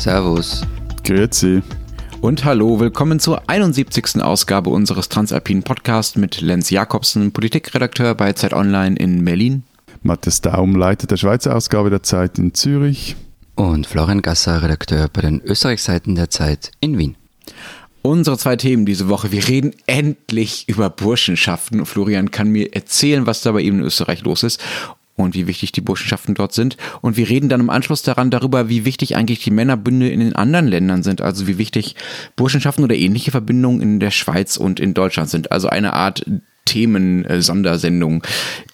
Servus. Grüezi. Und hallo, willkommen zur 71. Ausgabe unseres Transalpinen Podcasts mit Lenz Jakobsen, Politikredakteur bei Zeit Online in Berlin. Matthias Daum, Leiter der Schweizer Ausgabe der Zeit in Zürich. Und Florian Gasser, Redakteur bei den Österreichseiten der Zeit in Wien. Unsere zwei Themen diese Woche. Wir reden endlich über Burschenschaften. Florian kann mir erzählen, was da bei ihm in Österreich los ist und wie wichtig die Burschenschaften dort sind. Und wir reden dann im Anschluss daran darüber, wie wichtig eigentlich die Männerbünde in den anderen Ländern sind. Also wie wichtig Burschenschaften oder ähnliche Verbindungen in der Schweiz und in Deutschland sind. Also eine Art Themen-Sondersendung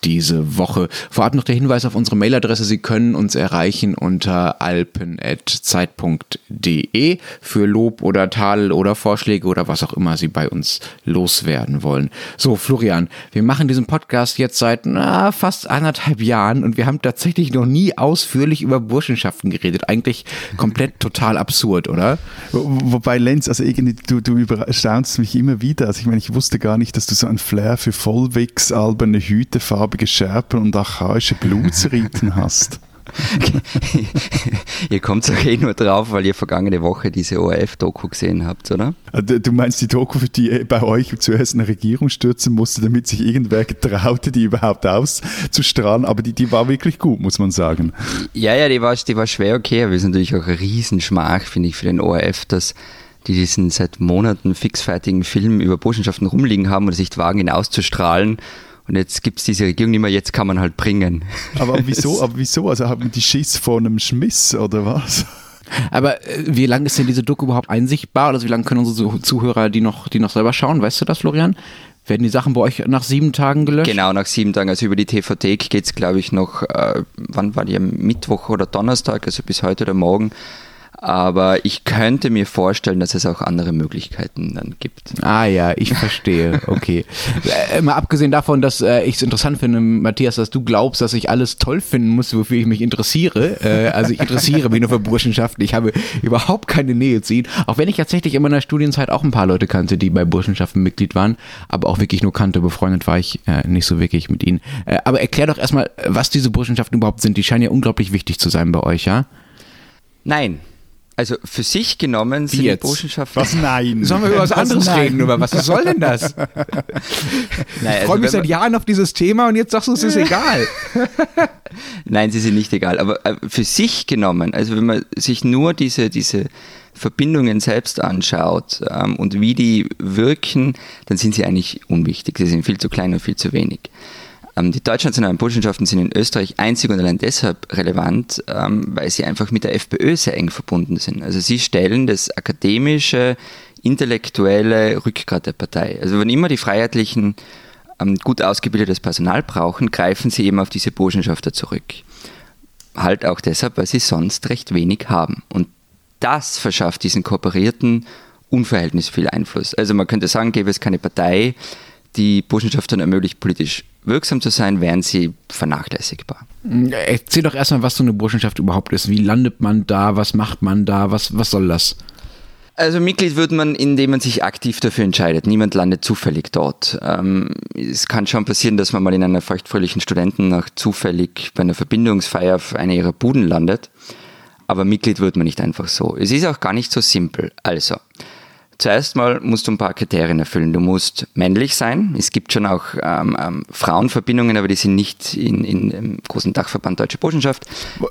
diese Woche. Vorab noch der Hinweis auf unsere Mailadresse. Sie können uns erreichen unter alpen.zeit.de für Lob oder Tadel oder Vorschläge oder was auch immer Sie bei uns loswerden wollen. So, Florian, wir machen diesen Podcast jetzt seit na, fast anderthalb Jahren und wir haben tatsächlich noch nie ausführlich über Burschenschaften geredet. Eigentlich komplett total absurd, oder? Wo, wobei, Lenz, also irgendwie, du, du überstaunst mich immer wieder. Also ich meine, ich wusste gar nicht, dass du so ein Flair für Vollwegs, alberne Hüte, farbige Schärpen und archaische Blutsriten hast. ihr kommt doch eh nur drauf, weil ihr vergangene Woche diese ORF-Doku gesehen habt, oder? Ah, du meinst die Doku, für die bei euch zuerst eine Regierung stürzen musste, damit sich irgendwer getraute, die überhaupt auszustrahlen, aber die, die war wirklich gut, muss man sagen. Ja, ja, die war, die war schwer okay, aber es ist natürlich auch ein Riesenschmach, finde ich, für den ORF, dass die diesen seit Monaten fixfertigen Film über Burschenschaften rumliegen haben und sich wagen, ihn auszustrahlen. Und jetzt gibt es diese Regierung nicht mehr, jetzt kann man halt bringen. Aber wieso? Aber wieso? Also haben die Schiss vor einem Schmiss oder was? Aber äh, wie lange ist denn diese Doku überhaupt einsichtbar? Oder wie lange können unsere Zuhörer die noch, die noch selber schauen? Weißt du das, Florian? Werden die Sachen bei euch nach sieben Tagen gelöscht? Genau, nach sieben Tagen. Also über die TVT geht es, glaube ich, noch, äh, wann war die? Mittwoch oder Donnerstag, also bis heute oder morgen. Aber ich könnte mir vorstellen, dass es auch andere Möglichkeiten dann gibt. Ah ja, ich verstehe. Okay. äh, mal abgesehen davon, dass äh, ich es interessant finde, Matthias, dass du glaubst, dass ich alles toll finden muss, wofür ich mich interessiere. Äh, also ich interessiere mich nur für Burschenschaften. Ich habe überhaupt keine Nähe zu ihnen. Auch wenn ich tatsächlich in meiner Studienzeit auch ein paar Leute kannte, die bei Burschenschaften Mitglied waren, aber auch wirklich nur kannte. Befreundet war ich äh, nicht so wirklich mit ihnen. Äh, aber erklär doch erstmal, was diese Burschenschaften überhaupt sind. Die scheinen ja unglaublich wichtig zu sein bei euch, ja? Nein, also für sich genommen sind Jetzt? die Burschenschaften. Was nein? Sollen wir über was, was anderes nein? reden? Über was soll denn das? Nein, Ich also freue mich seit Jahren auf dieses Thema und jetzt sagst du, es ist egal. Nein, sie sind nicht egal. Aber äh, für sich genommen, also wenn man sich nur diese, diese Verbindungen selbst anschaut ähm, und wie die wirken, dann sind sie eigentlich unwichtig. Sie sind viel zu klein und viel zu wenig. Ähm, die deutschnationalen Burschenschaften sind in Österreich einzig und allein deshalb relevant, ähm, weil sie einfach mit der FPÖ sehr eng verbunden sind. Also sie stellen das akademische, intellektuelle Rückgrat der Partei. Also wenn immer die Freiheitlichen ähm, gut ausgebildetes Personal brauchen, greifen sie eben auf diese Burschenschafter zurück. Halt auch deshalb, weil sie sonst recht wenig haben. Und das verschafft diesen Kooperierten unverhältnismäßig viel Einfluss. Also man könnte sagen, gäbe es keine Partei, die Burschenschaftern ermöglicht, politisch wirksam zu sein, wären sie vernachlässigbar. Erzähl doch erstmal, was so eine Burschenschaft überhaupt ist. Wie landet man da? Was macht man da? Was, was soll das? Also Mitglied wird man, indem man sich aktiv dafür entscheidet. Niemand landet zufällig dort. Ähm, es kann schon passieren, dass man mal in einer feuchtfröhlichen Studentennacht zufällig bei einer Verbindungsfeier auf einer ihrer Buden landet. Aber Mitglied wird man nicht einfach so. Es ist auch gar nicht so simpel. Also, zuerst mal musst du ein paar Kriterien erfüllen. Du musst männlich sein. Es gibt schon auch ähm, ähm, Frauenverbindungen, aber die sind nicht in, in im großen Dachverband Deutsche Burschenschaft.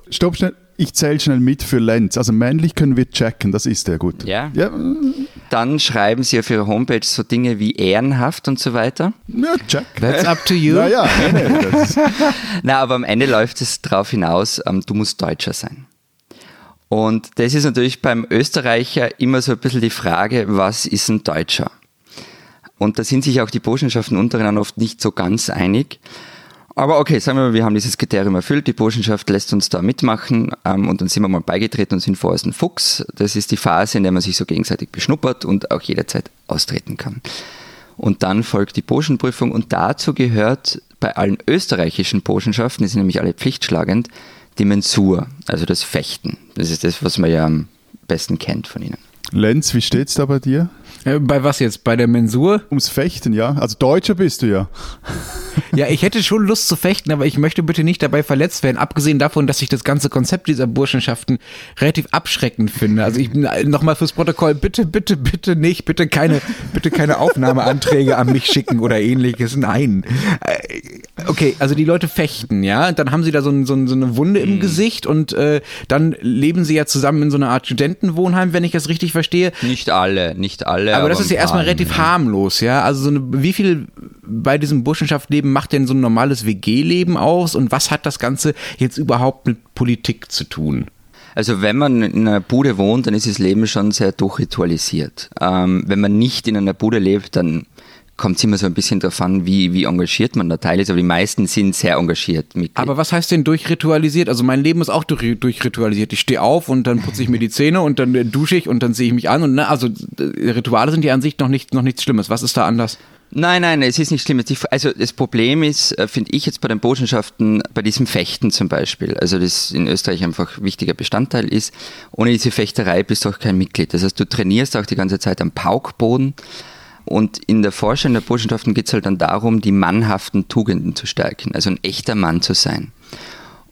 Stopp schnell, ich zähle schnell mit für Lenz. Also männlich können wir checken, das ist ja gut. Ja. Ja, Dann schreiben sie auf ihrer Homepage so Dinge wie ehrenhaft und so weiter. ja check. That's up to you. Ja, ja, das, Na, aber am Ende läuft es darauf hinaus, ähm, du musst Deutscher sein. Und das ist natürlich beim Österreicher immer so ein bisschen die Frage, was ist ein Deutscher? Und da sind sich auch die Burschenschaften untereinander oft nicht so ganz einig. Aber okay, sagen wir mal, wir haben dieses Kriterium erfüllt, die Burschenschaft lässt uns da mitmachen ähm, und dann sind wir mal beigetreten und sind vorerst ein Fuchs. Das ist die Phase, in der man sich so gegenseitig beschnuppert und auch jederzeit austreten kann. Und dann folgt die Burschenprüfung und dazu gehört bei allen österreichischen Burschenschaften, die sind nämlich alle pflichtschlagend, die Mensur, also das Fechten. Das ist das, was man ja am besten kennt von ihnen. Lenz, wie steht's da bei dir? Äh, bei was jetzt? Bei der Mensur? Ums Fechten, ja. Also Deutscher bist du ja. Ja, ich hätte schon Lust zu fechten, aber ich möchte bitte nicht dabei verletzt werden. Abgesehen davon, dass ich das ganze Konzept dieser Burschenschaften relativ abschreckend finde. Also ich nochmal fürs Protokoll, bitte, bitte, bitte nicht, bitte keine, bitte keine Aufnahmeanträge an mich schicken oder ähnliches. Nein. Äh, okay, also die Leute fechten, ja. Dann haben sie da so, ein, so, so eine Wunde im mhm. Gesicht und äh, dann leben sie ja zusammen in so einer Art Studentenwohnheim, wenn ich das richtig verstehe. Nicht alle, nicht alle. Aber, aber das ist ja erstmal relativ harmlos, ja. Also so eine, wie viel bei diesem Burschenschaftsleben macht denn so ein normales WG-Leben aus und was hat das Ganze jetzt überhaupt mit Politik zu tun? Also wenn man in einer Bude wohnt, dann ist das Leben schon sehr durchritualisiert. Ähm, wenn man nicht in einer Bude lebt, dann kommt es immer so ein bisschen darauf an, wie, wie engagiert man da teil ist, aber die meisten sind sehr engagiert. Mitglied. Aber was heißt denn durchritualisiert? Also mein Leben ist auch durch, durchritualisiert. Ich stehe auf und dann putze ich mir die Zähne und dann dusche ich und dann sehe ich mich an und ne, also äh, Rituale sind ja an sich noch, nicht, noch nichts Schlimmes. Was ist da anders? Nein, nein, es ist nicht schlimm. Also das Problem ist, äh, finde ich jetzt bei den Botschaften, bei diesem Fechten zum Beispiel, also das in Österreich einfach wichtiger Bestandteil ist, ohne diese Fechterei bist du auch kein Mitglied. Das heißt, du trainierst auch die ganze Zeit am Paukboden und in der Forschung der Botschaften geht es halt dann darum, die mannhaften Tugenden zu stärken, also ein echter Mann zu sein.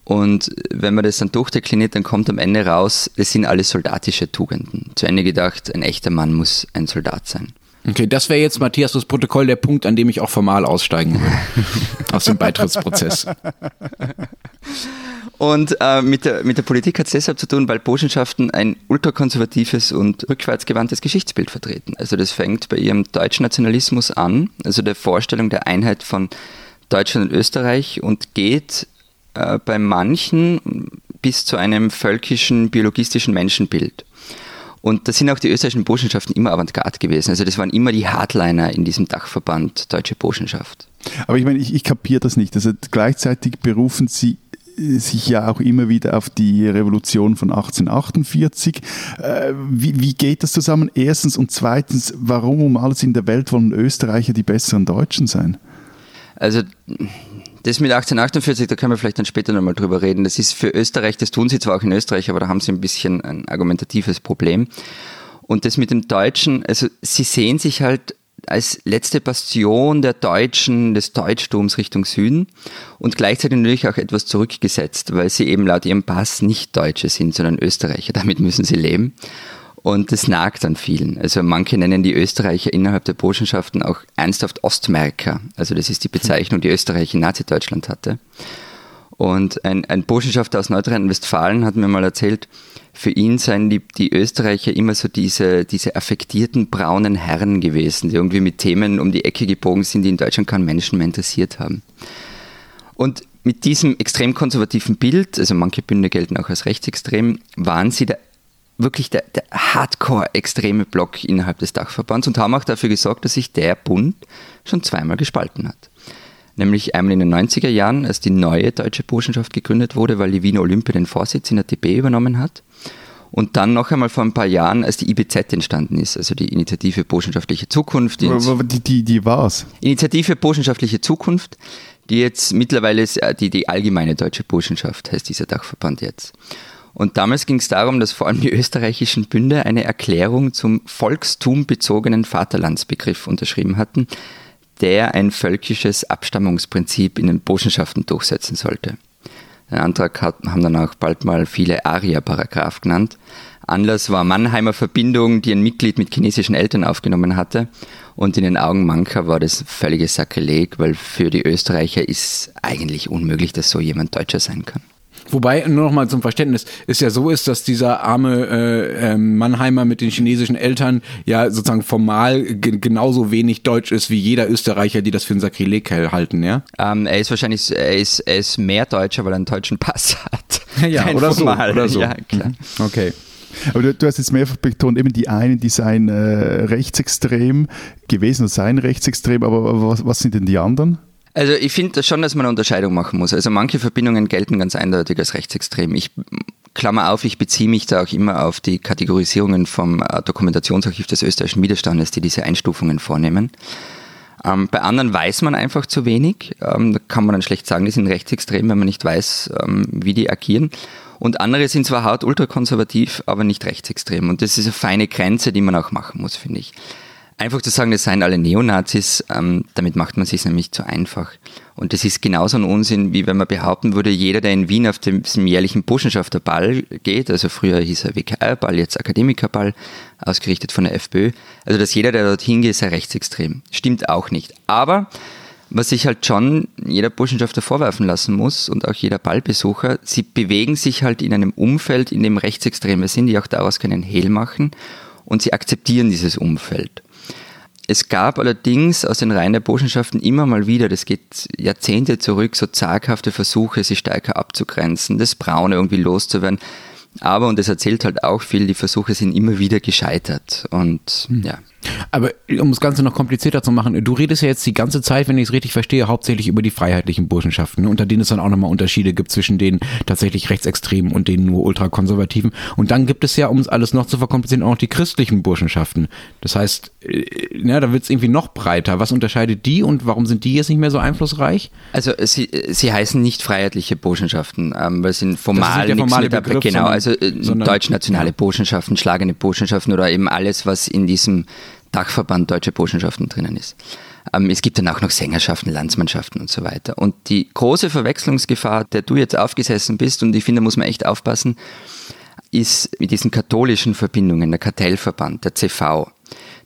Und wenn man das dann durchdekliniert, dann kommt am Ende raus, es sind alles soldatische Tugenden. Zu Ende gedacht, ein echter Mann muss ein Soldat sein. Okay, das wäre jetzt, Matthias, das Protokoll der Punkt, an dem ich auch formal aussteigen würde. aus dem Beitrittsprozess. Und äh, mit, der, mit der Politik hat es deshalb zu tun, weil Burschenschaften ein ultrakonservatives und rückwärtsgewandtes Geschichtsbild vertreten. Also das fängt bei ihrem deutschen Nationalismus an, also der Vorstellung der Einheit von Deutschland und Österreich und geht äh, bei manchen bis zu einem völkischen, biologistischen Menschenbild. Und da sind auch die österreichischen Burschenschaften immer Avantgarde gewesen. Also das waren immer die Hardliner in diesem Dachverband Deutsche Burschenschaft. Aber ich meine, ich, ich kapiere das nicht. Also gleichzeitig berufen Sie sich ja auch immer wieder auf die Revolution von 1848. Äh, wie, wie, geht das zusammen? Erstens und zweitens, warum um alles in der Welt wollen Österreicher die besseren Deutschen sein? Also das mit 1848, da können wir vielleicht dann später nochmal drüber reden. Das ist für Österreich, das tun sie zwar auch in Österreich, aber da haben sie ein bisschen ein argumentatives Problem. Und das mit dem Deutschen, also sie sehen sich halt als letzte Bastion der Deutschen, des Deutschtums Richtung Süden und gleichzeitig natürlich auch etwas zurückgesetzt, weil sie eben laut ihrem Pass nicht Deutsche sind, sondern Österreicher. Damit müssen sie leben. Und das nagt an vielen. Also manche nennen die Österreicher innerhalb der Burschenschaften auch ernsthaft Ostmerker. Also das ist die Bezeichnung, die Österreich in Nazi-Deutschland hatte. Und ein, ein Burschenschafter aus Nordrhein-Westfalen hat mir mal erzählt, für ihn seien die, die Österreicher immer so diese, diese affektierten braunen Herren gewesen, die irgendwie mit Themen um die Ecke gebogen sind, die in Deutschland keinen Menschen mehr interessiert haben. Und mit diesem extrem konservativen Bild, also manche Bünde gelten auch als rechtsextrem, waren sie der wirklich der, der hardcore-extreme Block innerhalb des Dachverbands und haben auch dafür gesorgt, dass sich der Bund schon zweimal gespalten hat. Nämlich einmal in den 90er Jahren, als die neue deutsche Burschenschaft gegründet wurde, weil die Wiener Olympia den Vorsitz in der TB übernommen hat. Und dann noch einmal vor ein paar Jahren, als die IBZ entstanden ist, also die Initiative Burschenschaftliche Zukunft. Die, die, die, die? Initiative Burschenschaftliche Zukunft, die jetzt mittlerweile äh, die, die allgemeine deutsche Burschenschaft heißt dieser Dachverband jetzt. Und damals ging es darum, dass vor allem die österreichischen Bünde eine Erklärung zum volkstumbezogenen Vaterlandsbegriff unterschrieben hatten, der ein völkisches Abstammungsprinzip in den Burschenschaften durchsetzen sollte. Den Antrag haben dann auch bald mal viele Aria-Paragraph genannt. Anlass war Mannheimer Verbindung, die ein Mitglied mit chinesischen Eltern aufgenommen hatte. Und in den Augen mancher war das völliges Sakrileg, weil für die Österreicher ist eigentlich unmöglich, dass so jemand Deutscher sein kann. Wobei, nur noch mal zum Verständnis, es ja so ist, dass dieser arme äh, äh, Mannheimer mit den chinesischen Eltern ja sozusagen formal genauso wenig deutsch ist wie jeder Österreicher, die das für ein Sakrileg halten, ja? Ähm, er ist wahrscheinlich, er ist, er ist mehr Deutscher, weil er einen deutschen Pass hat. ja, oder so, oder so. Ja, klar. Mhm. Okay. Aber du, du, hast jetzt mehrfach betont, eben die einen, die seien äh, rechtsextrem gewesen oder seien rechtsextrem, aber was, was sind denn die anderen? Also ich finde schon, dass man eine Unterscheidung machen muss. Also manche Verbindungen gelten ganz eindeutig als rechtsextrem. Ich Klammer auf, ich beziehe mich da auch immer auf die Kategorisierungen vom äh, Dokumentationsarchiv des österreichischen Widerstandes, die diese Einstufungen vornehmen. Ähm, bei anderen weiß man einfach zu wenig. Ähm, da kann man dann schlecht sagen, die sind rechtsextrem, wenn man nicht weiß, ähm, wie die agieren. Und andere sind zwar hart ultrakonservativ, aber nicht rechtsextrem. Und das ist eine feine Grenze, die man auch machen muss, finde ich. Einfach zu sagen, das seien alle Neonazis, ähm, damit macht man sich nämlich zu einfach. Und das ist genauso ein Unsinn, wie wenn man behaupten würde, jeder, der in Wien auf dem, jährlichen Burschenschafterball geht, also früher hieß er WKR-Ball, jetzt Akademikerball, ausgerichtet von der FPÖ, also dass jeder, der dorthin geht, sei rechtsextrem. Stimmt auch nicht. Aber was sich halt schon jeder Burschenschafter vorwerfen lassen muss und auch jeder Ballbesucher, sie bewegen sich halt in einem Umfeld, in dem Rechtsextreme sind, die auch daraus keinen Hehl machen und sie akzeptieren dieses Umfeld. Es gab allerdings aus den Reihen der Burschenschaften immer mal wieder, das geht Jahrzehnte zurück, so zaghafte Versuche, sie stärker abzugrenzen, das Braune irgendwie loszuwerden. Aber, und das erzählt halt auch viel, die Versuche sind immer wieder gescheitert. Und hm. ja. Aber um das Ganze noch komplizierter zu machen, du redest ja jetzt die ganze Zeit, wenn ich es richtig verstehe, hauptsächlich über die freiheitlichen Burschenschaften, ne? unter denen es dann auch nochmal Unterschiede gibt zwischen den tatsächlich rechtsextremen und den nur ultrakonservativen. Und dann gibt es ja, um es alles noch zu verkomplizieren, auch noch die christlichen Burschenschaften. Das heißt, äh, ja, da wird es irgendwie noch breiter. Was unterscheidet die und warum sind die jetzt nicht mehr so einflussreich? Also sie, sie heißen nicht freiheitliche Burschenschaften, ähm, weil es sind formal nichts formale mit Begriff, Genau, also äh, deutsch-nationale. Burschenschaften, schlagende Burschenschaften oder eben alles, was in diesem Dachverband Deutsche Burschenschaften drinnen ist. Ähm, es gibt dann auch noch Sängerschaften, Landsmannschaften und so weiter. Und die große Verwechslungsgefahr, der du jetzt aufgesessen bist, und ich finde, da muss man echt aufpassen, ist mit diesen katholischen Verbindungen, der Kartellverband, der CV.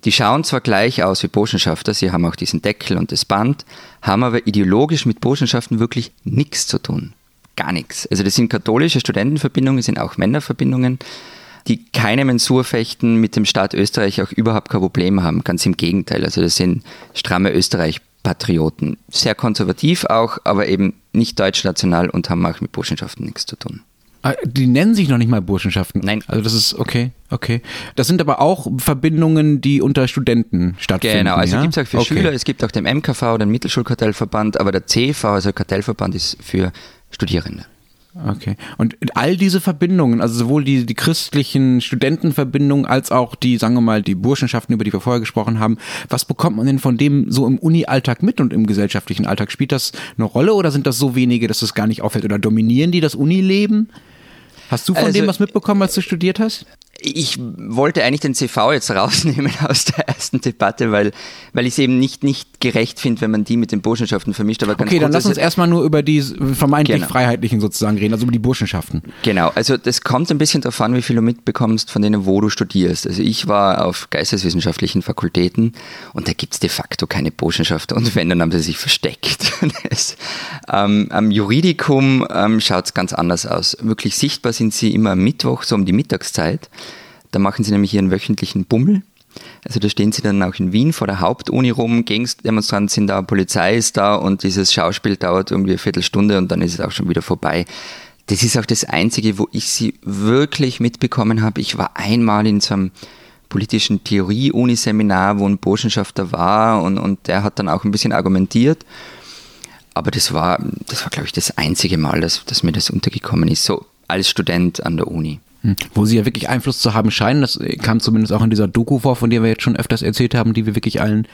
Die schauen zwar gleich aus wie Burschenschafter, sie haben auch diesen Deckel und das Band, haben aber ideologisch mit Burschenschaften wirklich nichts zu tun. Gar nichts. Also das sind katholische Studentenverbindungen, sind auch Männerverbindungen die keine Mensur fechten, mit dem Staat Österreich auch überhaupt kein Problem haben. Ganz im Gegenteil. Also das sind stramme Österreich-Patrioten. Sehr konservativ auch, aber eben nicht deutschnational und haben auch mit Burschenschaften nichts zu tun. Ah, die nennen sich noch nicht mal Burschenschaften. Nein. Also das ist okay, okay. Das sind aber auch Verbindungen, die unter Studenten stattfinden. Genau, also ja? gibt es auch für okay. Schüler, es gibt auch den MKV, den Mittelschulkartellverband, aber der CV, also Kartellverband, ist für Studierende. Okay. Und all diese Verbindungen, also sowohl die, die christlichen Studentenverbindungen als auch die, sagen wir mal, die Burschenschaften, über die wir vorher gesprochen haben, was bekommt man denn von dem so im Uni-Alltag mit und im gesellschaftlichen Alltag? Spielt das eine Rolle oder sind das so wenige, dass es gar nicht auffällt? Oder dominieren die das Unileben? Hast du von also, dem was mitbekommen, als du studiert hast? Ich wollte eigentlich den CV jetzt rausnehmen aus der ersten Debatte, weil, weil ich es eben nicht, nicht gerecht finde, wenn man die mit den Burschenschaften vermischt. Aber okay, dann lass uns erstmal nur über die vermeintlich genau. Freiheitlichen sozusagen reden, also über die Burschenschaften. Genau, also das kommt ein bisschen darauf an, wie viel du mitbekommst von denen, wo du studierst. Also ich war auf geisteswissenschaftlichen Fakultäten und da gibt es de facto keine Burschenschaften und wenn, dann haben sie sich versteckt. das, ähm, am Juridikum ähm, schaut es ganz anders aus. Wirklich sichtbar sind sie immer am Mittwoch, so um die Mittagszeit. Da machen sie nämlich ihren wöchentlichen Bummel. Also da stehen sie dann auch in Wien vor der Hauptuni rum, Gegendemonstranten sind da, Polizei ist da und dieses Schauspiel dauert irgendwie eine Viertelstunde und dann ist es auch schon wieder vorbei. Das ist auch das Einzige, wo ich sie wirklich mitbekommen habe. Ich war einmal in so einem politischen Theorie-Uniseminar, wo ein Burschenschafter war und, und der hat dann auch ein bisschen argumentiert. Aber das war, das war, glaube ich, das einzige Mal, dass, dass mir das untergekommen ist, so als Student an der Uni. Hm. Wo sie ja wirklich Einfluss zu haben scheinen, das kam zumindest auch in dieser Doku vor, von der wir jetzt schon öfters erzählt haben, die wir wirklich allen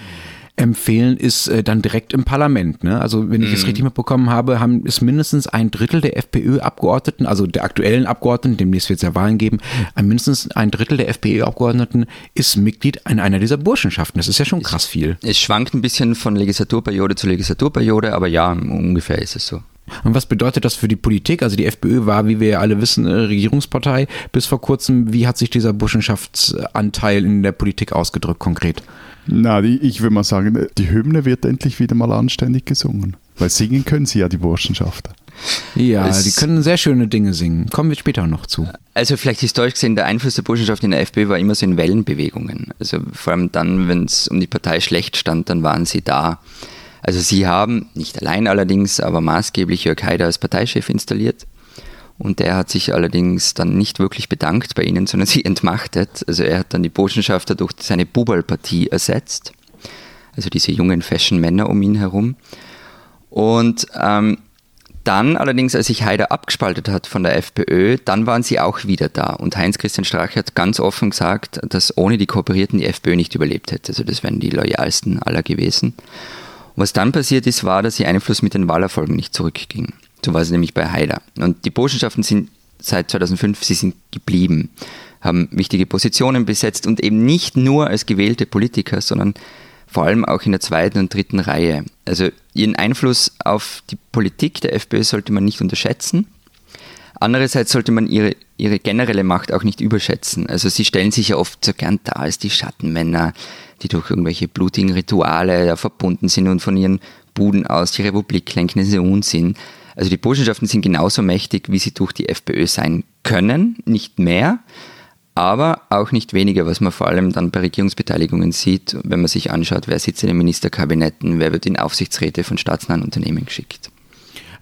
empfehlen, ist äh, dann direkt im Parlament. Ne? Also wenn ich es mhm. richtig mitbekommen habe, haben ist mindestens ein Drittel der FPÖ-Abgeordneten, also der aktuellen Abgeordneten, demnächst wird es ja Wahlen geben, ein, mindestens ein Drittel der FPÖ-Abgeordneten ist Mitglied in einer dieser Burschenschaften. Das ist ja schon krass viel. Es schwankt ein bisschen von Legislaturperiode zu Legislaturperiode, aber ja, ungefähr ist es so. Und was bedeutet das für die Politik? Also die FPÖ war, wie wir ja alle wissen, Regierungspartei bis vor kurzem. Wie hat sich dieser Burschenschaftsanteil in der Politik ausgedrückt konkret? Na, ich würde mal sagen, die Hymne wird endlich wieder mal anständig gesungen. Weil singen können sie ja, die Burschenschafter. Ja, es die können sehr schöne Dinge singen. Kommen wir später noch zu. Also vielleicht historisch gesehen, der Einfluss der Burschenschaft in der FPÖ war immer so in Wellenbewegungen. Also vor allem dann, wenn es um die Partei schlecht stand, dann waren sie da. Also sie haben, nicht allein allerdings, aber maßgeblich Jörg Haider als Parteichef installiert. Und der hat sich allerdings dann nicht wirklich bedankt bei ihnen, sondern sie entmachtet. Also er hat dann die Botschafter durch seine Bubalpartie ersetzt. Also diese jungen Fashion-Männer um ihn herum. Und ähm, Dann allerdings, als sich Haider abgespaltet hat von der FPÖ, dann waren sie auch wieder da. Und Heinz-Christian Strache hat ganz offen gesagt, dass ohne die Kooperierten die FPÖ nicht überlebt hätte. Also das wären die loyalsten aller gewesen. Und was dann passiert ist, war, dass ihr Einfluss mit den Wahlerfolgen nicht zurückging. So war es nämlich bei Haider. Und die Burschenschaften sind seit 2005, sie sind geblieben, haben wichtige Positionen besetzt und eben nicht nur als gewählte Politiker, sondern vor allem auch in der zweiten und dritten Reihe. Also ihren Einfluss auf die Politik der FPÖ sollte man nicht unterschätzen. Andererseits sollte man ihre, ihre generelle Macht auch nicht überschätzen. Also sie stellen sich ja oft so gern da als die Schattenmänner, die durch irgendwelche blutigen Rituale ja, verbunden sind und von ihren Buden aus die Republik lenken. Das ist ja Unsinn. Also die Burschenschaften sind genauso mächtig, wie sie durch die FPÖ sein können, nicht mehr aber auch nicht weniger, was man vor allem dann bei Regierungsbeteiligungen sieht, wenn man sich anschaut, wer sitzt in den Ministerkabinetten, wer wird in Aufsichtsräte von staatsnahen Unternehmen geschickt.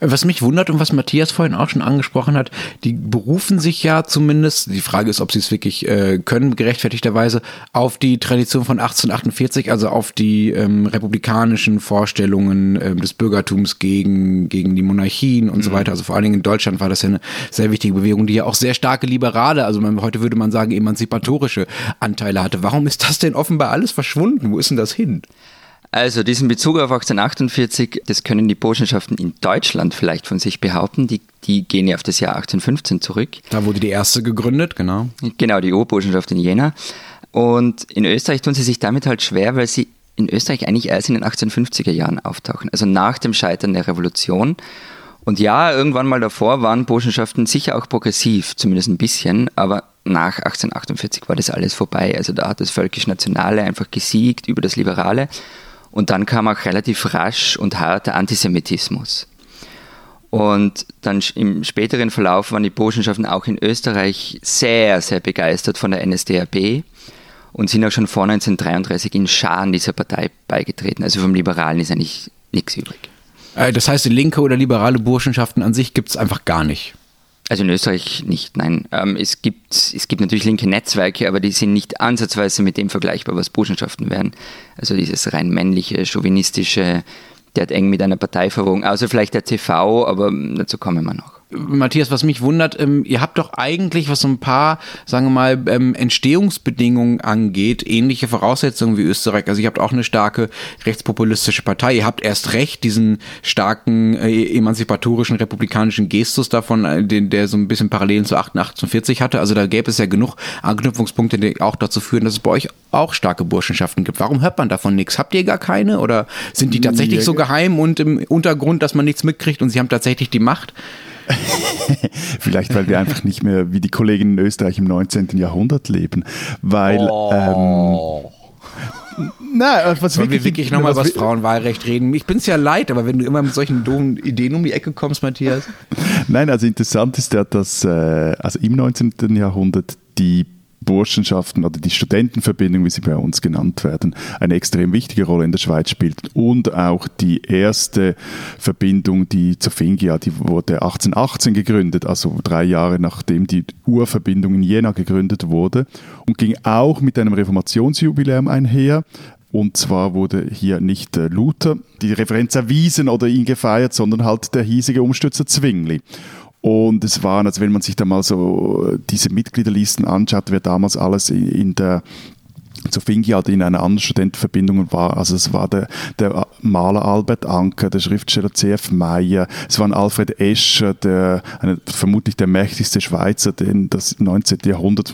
Was mich wundert und was Matthias vorhin auch schon angesprochen hat, die berufen sich ja zumindest, die Frage ist, ob sie es wirklich äh, können, gerechtfertigterweise, auf die Tradition von 1848, also auf die ähm, republikanischen Vorstellungen ähm, des Bürgertums gegen, gegen die Monarchien und mhm. so weiter. Also vor allen Dingen in Deutschland war das ja eine sehr wichtige Bewegung, die ja auch sehr starke liberale, also man, heute würde man sagen emanzipatorische Anteile hatte. Warum ist das denn offenbar alles verschwunden? Wo ist denn das hin? Also diesen Bezug auf 1848, das können die Burschenschaften in Deutschland vielleicht von sich behaupten. Die, die gehen ja auf das Jahr 1815 zurück. Da wurde die erste gegründet, genau. Genau, die Urburschenschaft in Jena. Und in Österreich tun sie sich damit halt schwer, weil sie in Österreich eigentlich erst in den 1850er Jahren auftauchen, also nach dem Scheitern der Revolution. Und ja, irgendwann mal davor waren Burschenschaften sicher auch progressiv, zumindest ein bisschen, aber nach 1848 war das alles vorbei. Also da hat das völkisch-nationale einfach gesiegt über das Liberale. Und dann kam auch relativ rasch und harter Antisemitismus. Und dann im späteren Verlauf waren die Burschenschaften auch in Österreich sehr, sehr begeistert von der NSDAP und sind auch schon vor 1933 in Scharen dieser Partei beigetreten. Also vom Liberalen ist eigentlich nichts übrig. Äh, das heißt, linke oder liberale Burschenschaften an sich gibt es einfach gar nicht. Also in Österreich nicht, nein. Ähm, es, gibt, es gibt natürlich linke Netzwerke, aber die sind nicht ansatzweise mit dem vergleichbar, was Burschenschaften wären. Also dieses rein männliche, chauvinistische, der hat eng mit einer Partei verwogen. Außer vielleicht der TV, aber dazu kommen wir noch. Matthias, was mich wundert, ähm, ihr habt doch eigentlich, was so ein paar, sagen wir mal, ähm, Entstehungsbedingungen angeht, ähnliche Voraussetzungen wie Österreich. Also ihr habt auch eine starke rechtspopulistische Partei. Ihr habt erst recht diesen starken äh, emanzipatorischen republikanischen Gestus davon, äh, den, der so ein bisschen Parallelen zu 1848 hatte. Also da gäbe es ja genug Anknüpfungspunkte, die auch dazu führen, dass es bei euch auch starke Burschenschaften gibt. Warum hört man davon nichts? Habt ihr gar keine? Oder sind die tatsächlich so geheim und im Untergrund, dass man nichts mitkriegt und sie haben tatsächlich die Macht? Vielleicht, weil wir einfach nicht mehr wie die Kollegen in Österreich im 19. Jahrhundert leben. Weil. Oh. Ähm, na, was Wollen wirklich, wir wirklich nochmal über das Frauenwahlrecht reden? Ich bin es ja leid, aber wenn du immer mit solchen doofen Ideen um die Ecke kommst, Matthias. Nein, also interessant ist ja, dass äh, also im 19. Jahrhundert die Burschenschaften oder die Studentenverbindung, wie sie bei uns genannt werden, eine extrem wichtige Rolle in der Schweiz spielt. Und auch die erste Verbindung, die Zofingia, die wurde 1818 gegründet, also drei Jahre nachdem die Urverbindung in Jena gegründet wurde und ging auch mit einem Reformationsjubiläum einher. Und zwar wurde hier nicht Luther die Referenz erwiesen oder ihn gefeiert, sondern halt der hiesige Umstürzer Zwingli. Und es waren, also wenn man sich da mal so diese Mitgliederlisten anschaut, wer damals alles in der zu Fingi halt in einer anderen Studentenverbindung war. Also es war der, der Maler Albert Anker, der Schriftsteller C.F. Meyer, es war ein Alfred Escher, der, eine, vermutlich der mächtigste Schweizer, den das 19. Jahrhundert,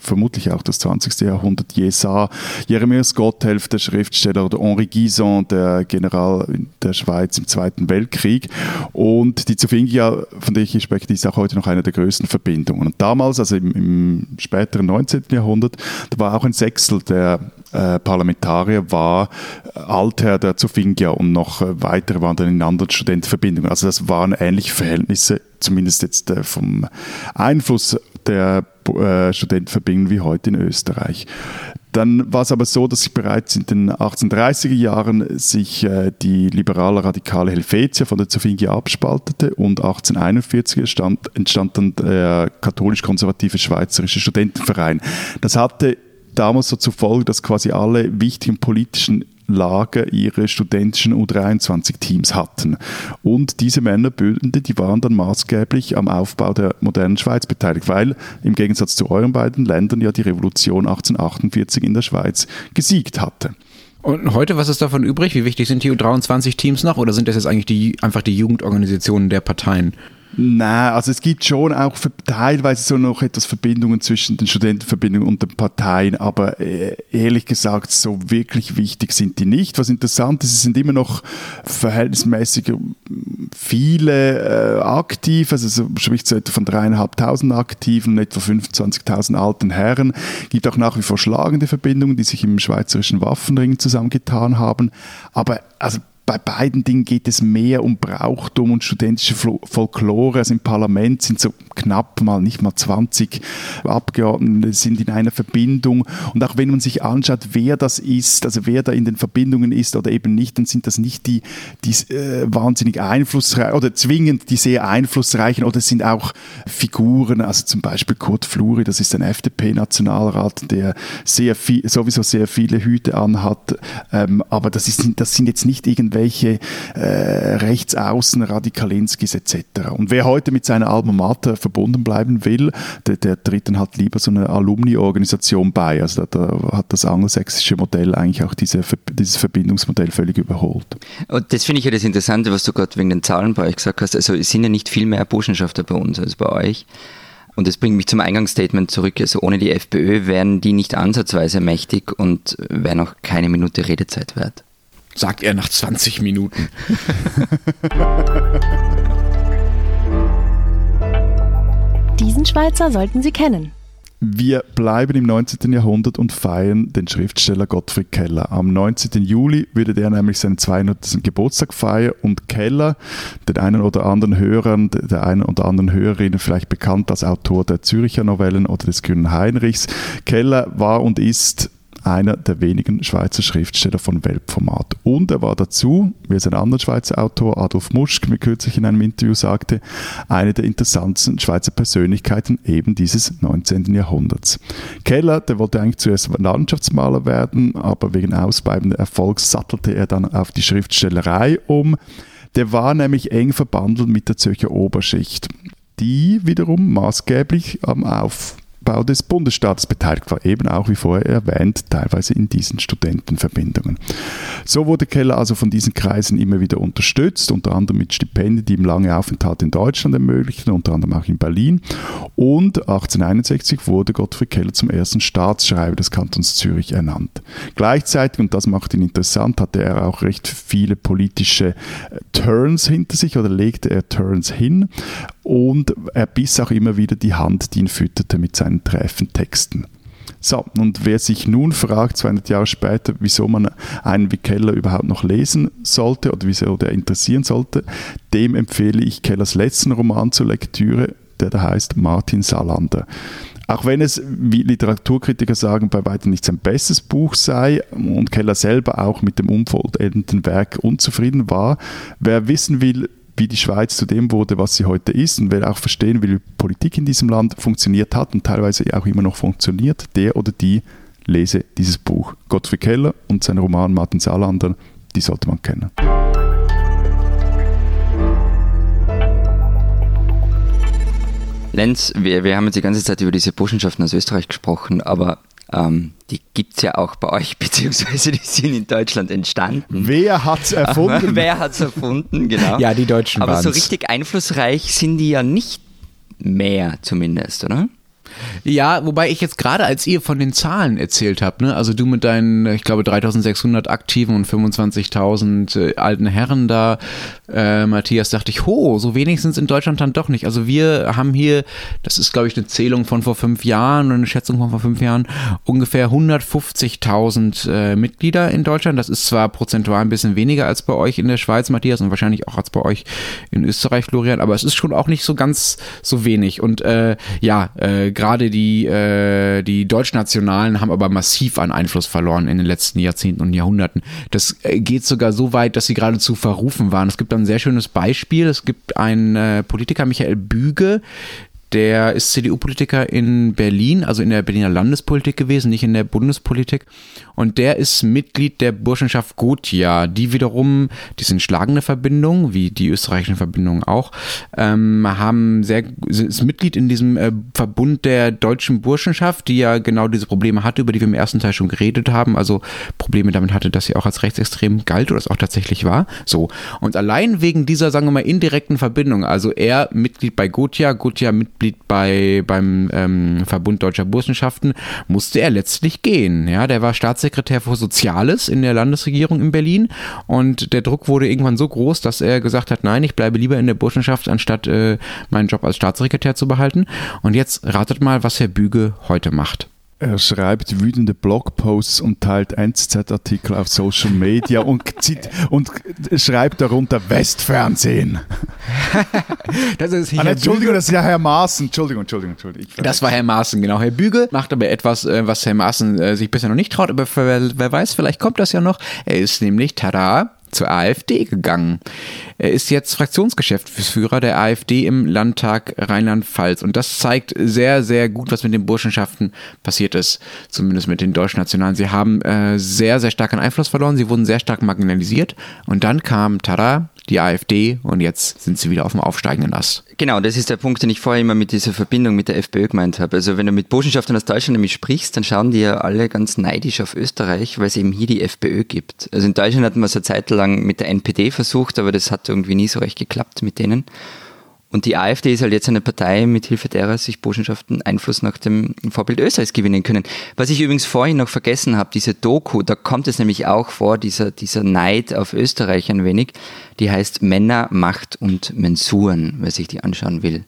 vermutlich auch das 20. Jahrhundert je sah. Jeremias Gotthelf, der Schriftsteller, oder Henri Guison, der General der Schweiz im Zweiten Weltkrieg. Und die Zofingia, von der ich spreche, die ist auch heute noch eine der größten Verbindungen. Und damals, also im, im späteren 19. Jahrhundert, da war auch ein Sechstel der äh, Parlamentarier war Altherr der Zofingia und noch äh, weitere waren dann in anderen Studentenverbindungen. Also das waren ähnliche Verhältnisse, zumindest jetzt äh, vom Einfluss der äh, Studentenverbindungen wie heute in Österreich. Dann war es aber so, dass sich bereits in den 1830er Jahren sich äh, die liberal-radikale Helvetia von der Zofingia abspaltete und 1841 entstand, entstand dann der katholisch-konservative Schweizerische Studentenverein. Das hatte damals so zur Folge, dass quasi alle wichtigen politischen Lager ihre studentischen U23-Teams hatten. Und diese Männerbünde, die waren dann maßgeblich am Aufbau der modernen Schweiz beteiligt, weil im Gegensatz zu euren beiden Ländern ja die Revolution 1848 in der Schweiz gesiegt hatte. Und heute, was ist davon übrig? Wie wichtig sind die U23-Teams noch? Oder sind das jetzt eigentlich die, einfach die Jugendorganisationen der Parteien? Nein, also es gibt schon auch teilweise so noch etwas Verbindungen zwischen den Studentenverbindungen und den Parteien, aber äh, ehrlich gesagt, so wirklich wichtig sind die nicht. Was interessant ist, es sind immer noch verhältnismäßig viele äh, aktiv, also so spricht so etwa von dreieinhalbtausend Aktiven, etwa 25.000 alten Herren. Es gibt auch nach wie vor schlagende Verbindungen, die sich im schweizerischen Waffenring zusammengetan haben. Aber also bei beiden Dingen geht es mehr um Brauchtum und studentische Folklore. Also im Parlament sind so knapp mal, nicht mal 20 Abgeordnete sind in einer Verbindung. Und auch wenn man sich anschaut, wer das ist, also wer da in den Verbindungen ist oder eben nicht, dann sind das nicht die, die äh, wahnsinnig einflussreichen oder zwingend die sehr einflussreichen oder es sind auch Figuren, also zum Beispiel Kurt Fluri, das ist ein FDP-Nationalrat, der sehr viel, sowieso sehr viele Hüte anhat. Ähm, aber das, ist, das sind jetzt nicht irgendwelche irgendwelche äh, Rechtsaußen, Radikalinskis etc. Und wer heute mit seiner Alma Mater verbunden bleiben will, der, der tritt dann halt lieber so eine Alumni-Organisation bei. Also da, da, hat das angelsächsische Modell eigentlich auch diese, dieses Verbindungsmodell völlig überholt. Und das finde ich ja das Interessante, was du gerade wegen den Zahlen bei euch gesagt hast. Also es sind ja nicht viel mehr Burschenschafter bei uns als bei euch. Und das bringt mich zum Eingangsstatement zurück. Also ohne die FPÖ wären die nicht ansatzweise mächtig und wären auch keine Minute Redezeit wert sagt er nach 20 Minuten. Diesen Schweizer sollten Sie kennen. Wir bleiben im 19. Jahrhundert und feiern den Schriftsteller Gottfried Keller. Am 19. Juli würde er nämlich seinen 200. Geburtstag feiern und Keller, den einen oder anderen Hörern, der einen oder anderen Hörerinnen vielleicht bekannt als Autor der Züricher Novellen oder des Grünen Heinrichs. Keller war und ist einer der wenigen Schweizer Schriftsteller von Weltformat. Und er war dazu, wie es ein anderer Schweizer Autor, Adolf Muschk, mir kürzlich in einem Interview sagte, eine der interessantesten Schweizer Persönlichkeiten eben dieses 19. Jahrhunderts. Keller, der wollte eigentlich zuerst Landschaftsmaler werden, aber wegen ausbleibenden Erfolgs sattelte er dann auf die Schriftstellerei um. Der war nämlich eng verbandelt mit der Zürcher Oberschicht, die wiederum maßgeblich am Auf Aufbau des Bundesstaates beteiligt war, eben auch wie vorher erwähnt, teilweise in diesen Studentenverbindungen. So wurde Keller also von diesen Kreisen immer wieder unterstützt, unter anderem mit Stipendien, die ihm lange Aufenthalt in Deutschland ermöglichten, unter anderem auch in Berlin. Und 1861 wurde Gottfried Keller zum ersten Staatsschreiber des Kantons Zürich ernannt. Gleichzeitig, und das macht ihn interessant, hatte er auch recht viele politische äh, Turns hinter sich oder legte er Turns hin und er biss auch immer wieder die Hand, die ihn fütterte mit seinen träfen Texten. So, und wer sich nun fragt, 200 Jahre später, wieso man einen wie Keller überhaupt noch lesen sollte oder wieso der interessieren sollte, dem empfehle ich Kellers letzten Roman zur Lektüre, der da heißt Martin Salander. Auch wenn es, wie Literaturkritiker sagen, bei weitem nicht sein bestes Buch sei und Keller selber auch mit dem unvollendeten Werk unzufrieden war, wer wissen will, wie die Schweiz zu dem wurde, was sie heute ist und wer auch verstehen will, wie Politik in diesem Land funktioniert hat und teilweise auch immer noch funktioniert, der oder die lese dieses Buch. Gottfried Keller und sein Roman Martin Salander, die sollte man kennen. Lenz, wir, wir haben jetzt die ganze Zeit über diese Burschenschaften aus Österreich gesprochen, aber ähm, die gibt es ja auch bei euch, beziehungsweise die sind in Deutschland entstanden. Wer hat es erfunden? Wer hat es erfunden, genau. Ja, die Deutschen Aber waren's. so richtig einflussreich sind die ja nicht mehr zumindest, oder? Ja, wobei ich jetzt gerade, als ihr von den Zahlen erzählt habt, ne, also du mit deinen, ich glaube, 3600 Aktiven und 25.000 äh, alten Herren da, äh, Matthias, dachte ich, ho, so wenig sind es in Deutschland dann doch nicht. Also wir haben hier, das ist, glaube ich, eine Zählung von vor fünf Jahren oder eine Schätzung von vor fünf Jahren, ungefähr 150.000 äh, Mitglieder in Deutschland. Das ist zwar prozentual ein bisschen weniger als bei euch in der Schweiz, Matthias, und wahrscheinlich auch als bei euch in Österreich, Florian, aber es ist schon auch nicht so ganz so wenig. Und äh, ja, äh, gerade die, äh, die Deutschnationalen haben aber massiv an Einfluss verloren in den letzten Jahrzehnten und Jahrhunderten. Das äh, geht sogar so weit, dass sie geradezu verrufen waren. Es gibt ein sehr schönes Beispiel. Es gibt einen äh, Politiker, Michael Büge, Der ist CDU-Politiker in Berlin, also in der Berliner Landespolitik gewesen, nicht in der Bundespolitik. Und der ist Mitglied der Burschenschaft Gotia, die wiederum, die sind schlagende Verbindungen, wie die österreichischen Verbindungen auch, ähm, haben sehr, ist Mitglied in diesem äh, Verbund der deutschen Burschenschaft, die ja genau diese Probleme hatte, über die wir im ersten Teil schon geredet haben. Also Probleme damit hatte, dass sie auch als rechtsextrem galt oder es auch tatsächlich war. So. Und allein wegen dieser, sagen wir mal, indirekten Verbindung, also er Mitglied bei Gotia, Gotia Mitglied bei, beim ähm, Verbund Deutscher Burschenschaften, musste er letztlich gehen. Ja, der war Staatssekretär für Soziales in der Landesregierung in Berlin und der Druck wurde irgendwann so groß, dass er gesagt hat, nein, ich bleibe lieber in der Burschenschaft, anstatt äh, meinen Job als Staatssekretär zu behalten. Und jetzt ratet mal, was Herr Büge heute macht. Er schreibt wütende Blogposts und teilt NZZ-Artikel auf Social Media und, zieht, und schreibt darunter Westfernsehen. das ist ah, Entschuldigung, das ist ja Herr Maaßen. Entschuldigung, Entschuldigung, Entschuldigung. Das war Herr Maaßen, genau. Herr Büge macht aber etwas, äh, was Herr Maaßen äh, sich bisher noch nicht traut, aber wer, wer weiß, vielleicht kommt das ja noch. Er ist nämlich, tada, zur AfD gegangen. Er ist jetzt Fraktionsgeschäftsführer der AfD im Landtag Rheinland-Pfalz. Und das zeigt sehr, sehr gut, was mit den Burschenschaften passiert ist. Zumindest mit den Deutschnationalen. Sie haben äh, sehr, sehr stark an Einfluss verloren. Sie wurden sehr stark marginalisiert. Und dann kam, tada, die AfD und jetzt sind sie wieder auf dem aufsteigenden Ast. Genau, das ist der Punkt, den ich vorher immer mit dieser Verbindung mit der FPÖ gemeint habe. Also wenn du mit Burschenschaftern aus Deutschland nämlich sprichst, dann schauen die ja alle ganz neidisch auf Österreich, weil es eben hier die FPÖ gibt. Also in Deutschland hat man es eine Zeit lang mit der NPD versucht, aber das hat irgendwie nie so recht geklappt mit denen. Und die AfD ist halt jetzt eine Partei, mit Hilfe derer sich Burschenschaften Einfluss nach dem Vorbild Österreichs gewinnen können. Was ich übrigens vorhin noch vergessen habe, diese Doku, da kommt es nämlich auch vor, dieser, dieser Neid auf Österreich ein wenig, die heißt Männer, Macht und Mensuren, wer sich die anschauen will,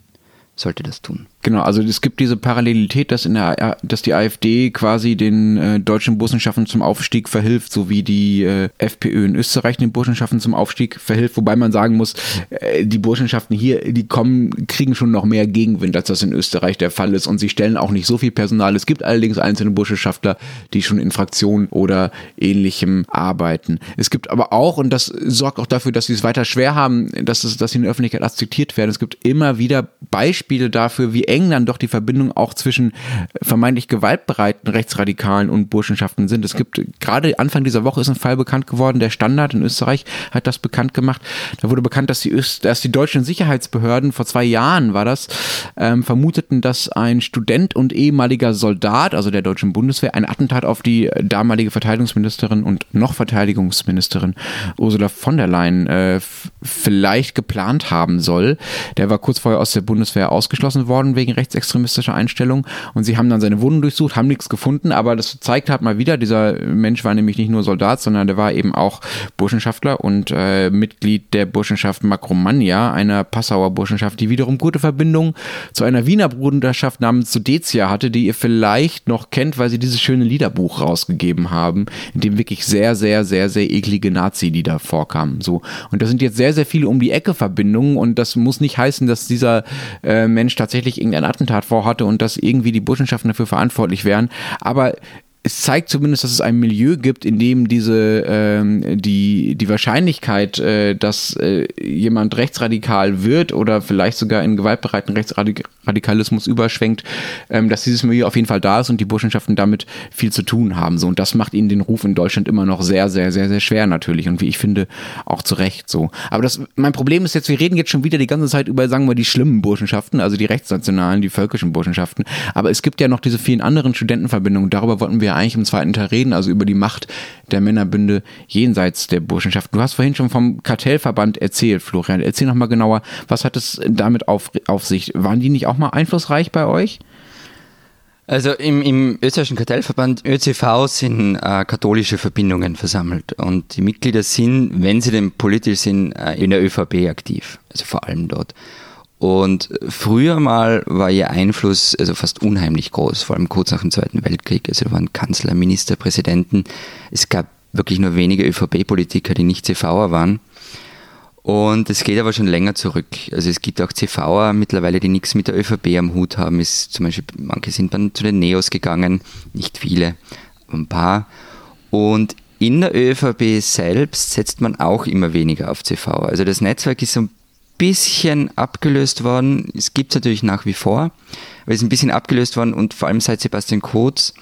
sollte das tun. Genau, also es gibt diese Parallelität, dass, in der, dass die AfD quasi den äh, deutschen Burschenschaften zum Aufstieg verhilft, so wie die äh, FPÖ in Österreich den Burschenschaften zum Aufstieg verhilft, wobei man sagen muss, äh, die Burschenschaften hier, die kommen, kriegen schon noch mehr Gegenwind, als das in Österreich der Fall ist und sie stellen auch nicht so viel Personal. Es gibt allerdings einzelne Burschenschaftler, die schon in Fraktionen oder ähnlichem arbeiten. Es gibt aber auch, und das sorgt auch dafür, dass sie es weiter schwer haben, dass, es, dass sie in der Öffentlichkeit akzeptiert werden, es gibt immer wieder Beispiele dafür, wie eng dann doch die Verbindung auch zwischen vermeintlich gewaltbereiten Rechtsradikalen und Burschenschaften sind. Es gibt gerade Anfang dieser Woche ist ein Fall bekannt geworden, der Standard in Österreich hat das bekannt gemacht. Da wurde bekannt, dass die, Öst, dass die deutschen Sicherheitsbehörden vor zwei Jahren war das, ähm, vermuteten, dass ein Student und ehemaliger Soldat, also der deutschen Bundeswehr, ein Attentat auf die damalige Verteidigungsministerin und noch Verteidigungsministerin Ursula von der Leyen äh, vielleicht geplant haben soll. Der war kurz vorher aus der Bundeswehr ausgeschlossen worden wegen rechtsextremistischer Einstellung und sie haben dann seine Wohnung durchsucht, haben nichts gefunden, aber das zeigt halt mal wieder, dieser Mensch war nämlich nicht nur Soldat, sondern der war eben auch Burschenschaftler und äh, Mitglied der Burschenschaft Makromania, einer Passauer Burschenschaft, die wiederum gute Verbindungen zu einer Wiener Bruderschaft namens Sudetia hatte, die ihr vielleicht noch kennt, weil sie dieses schöne Liederbuch rausgegeben haben, in dem wirklich sehr, sehr, sehr, sehr eklige Nazi-Lieder vorkamen. So. Und da sind jetzt sehr, sehr viele um die Ecke Verbindungen und das muss nicht heißen, dass dieser äh, Mensch tatsächlich irgendein Attentat vorhatte und dass irgendwie die Burschenschaften dafür verantwortlich wären. Aber es zeigt zumindest, dass es ein Milieu gibt, in dem diese ähm, die die Wahrscheinlichkeit, äh, dass äh, jemand rechtsradikal wird oder vielleicht sogar in gewaltbereiten Rechtsradikalismus überschwenkt, ähm, dass dieses Milieu auf jeden Fall da ist und die Burschenschaften damit viel zu tun haben. So und das macht ihnen den Ruf in Deutschland immer noch sehr sehr sehr sehr schwer natürlich und wie ich finde auch zu Recht so. Aber das mein Problem ist jetzt, wir reden jetzt schon wieder die ganze Zeit über sagen wir die schlimmen Burschenschaften, also die rechtsnationalen, die völkischen Burschenschaften. Aber es gibt ja noch diese vielen anderen Studentenverbindungen. Darüber wollten wir wir eigentlich im zweiten Teil reden, also über die Macht der Männerbünde jenseits der Burschenschaft. Du hast vorhin schon vom Kartellverband erzählt, Florian. Erzähl nochmal genauer, was hat es damit auf, auf sich? Waren die nicht auch mal einflussreich bei euch? Also im, im österreichischen Kartellverband ÖCV sind äh, katholische Verbindungen versammelt und die Mitglieder sind, wenn sie denn politisch sind, äh, in der ÖVP aktiv, also vor allem dort. Und früher mal war ihr Einfluss also fast unheimlich groß, vor allem kurz nach dem Zweiten Weltkrieg. Also da waren Kanzler, Ministerpräsidenten. Es gab wirklich nur wenige ÖVP-Politiker, die nicht CVer waren. Und es geht aber schon länger zurück. Also es gibt auch CVer mittlerweile, die nichts mit der ÖVP am Hut haben. Ist zum Beispiel, manche sind dann zu den Neos gegangen, nicht viele, aber ein paar. Und in der ÖVP selbst setzt man auch immer weniger auf CV. Also das Netzwerk ist so ein bisschen abgelöst worden. Es gibt es natürlich nach wie vor, aber es ist ein bisschen abgelöst worden und vor allem seit Sebastian Kurz